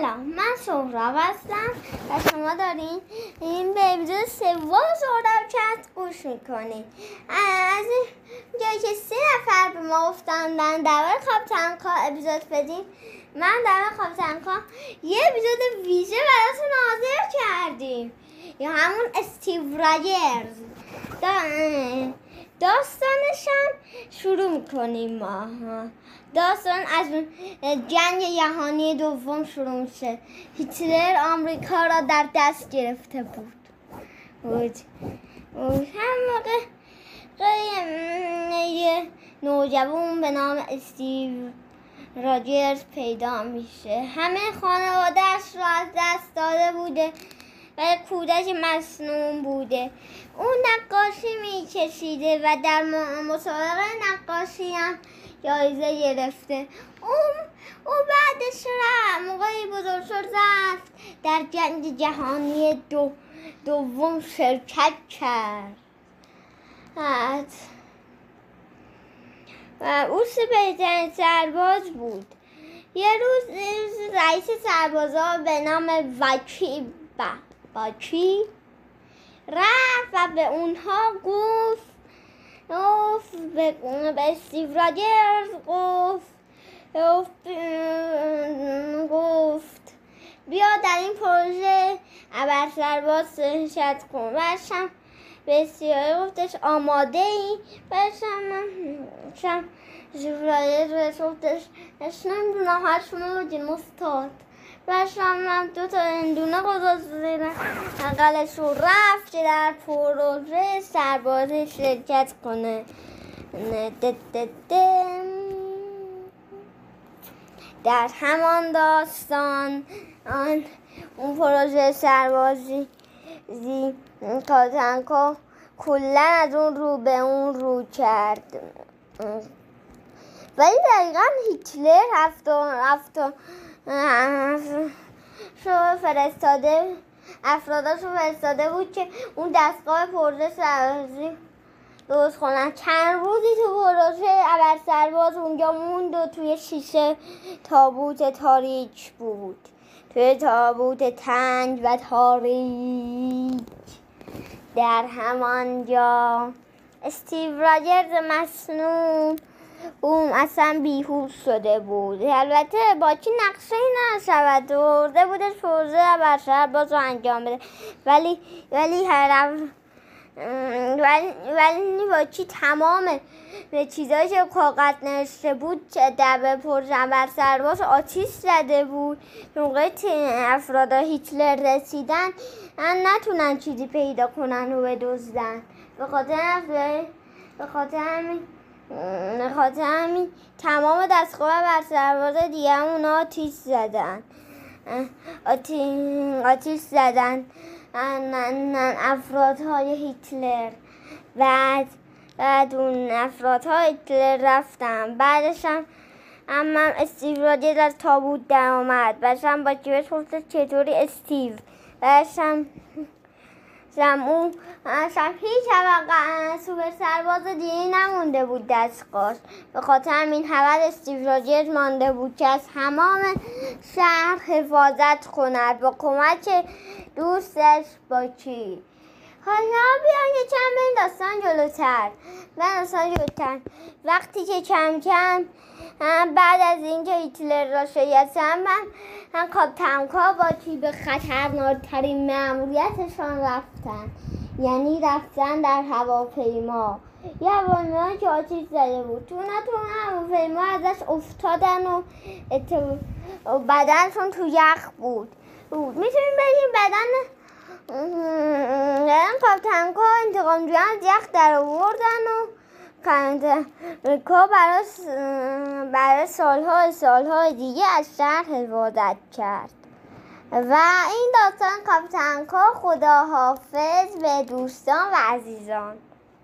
سلام من سهراب هستم و شما دارین این به اپیزود سوم سهراب چت گوش می‌کنید از جایی که سه نفر به ما گفتن من خواب تنکا اپیزود بدیم من در خواب تنکا یه اپیزود ویژه براتون حاضر کردیم. یا همون استیو راجرز داستانشم شروع می‌کنیم. ما داستان از جنگ جهانی دوم شروع میشه. هیتلر آمریکا را در دست گرفته بود. بود هم موقع یه نوجوان به نام استیو راجرز پیدا میشه. همه خانوادهش را از دست داده بوده. و کودک مصنوم بوده. اون نقاشی میکشیده و در مسابقه نقاشی هم جایزه گرفته. اون او بعدش را موقعی بزرگ شد رفت در جنگ جهانی دو دوم شرکت کرد. و او سپهترین سرباز بود. یه روز رئیس سربازا به نام وکی باچی رفت و به اونها گفت گفت به, به استیو راجرز گفت گفت بیا در این پروژه ابر سرباز شرکت کن. برشم بسیاری گفتش آماده ای برشم شم راجرز گفتش نمی‌دونم هر شما بودین استاد و شام دو تا اندونه گذاشت زیر اقلش رو رفت که در پروژه سربازی شرکت کنه در همان داستان آن اون پروژه سربازی زی کاتنکو کلا از اون رو به اون رو کرد. ولی دقیقا هیتلر هفت و شو فرستاده افراداشو فرستاده بود که اون دستگاه پرده سرازی درست کنن. چند روزی تو پروژه ابر سرباز اونجا موند و توی شیشه تابوت تاریک بود. توی تابوت تنگ و تاریک. در همانجا استیو راجرز مصنوع اون اصلا بیهوش شده بود. البته با چی نقشه نشود؟ برده بودش پروژه بشر باز انجام بده. ولی ولی هر ولی, ولی با چی تمام به چیزایی که کاغذ نوشته بود در به پروژه بر سرباز آتیش زده بود. موقع افراد هیتلر رسیدن نتونن چیزی پیدا کنن و بدزدن. به خاطر به خاطر همین خاطر همین تمام دستگاه بر سرباز دیگه اونا آتیش زدن. آتیش زدن. افرادهای هیتلر. بعد بعد اون افرادهای هیتلر رفتن. بعدش هم هم استیو راجر از تابوت در آمد بعدش هم با جیبش چطوری استیو؟ بعدش هم اون اصلا هیچ سوپر سرباز دیگه نمونده بود دستگاه. به خاطر همین حول استیو راجرز مانده بود که از تمام شهر حفاظت کند با کمک دوستش با چی حالا بیان یه این داستان جلوتر. من داستان جلوتر. وقتی که کم کم بعد از اینکه هیتلر را شیستم من هم کاپتنکا با چی به خطرناکترین معمولیتشان رفتن یعنی رفتن در هواپیما. یه که آتیش زده بود. تو هواپیما ازش افتادن و, و بدنشون تو یخ بود. می‌تونیم بگیم بدن کاپتنکا انتقام جویان از یخ در آوردن و کانتریکا برای برای سالهای سالهای دیگه از شهر حفاظت کرد. و این داستان کاپتنکا خداحافظ به دوستان و عزیزان.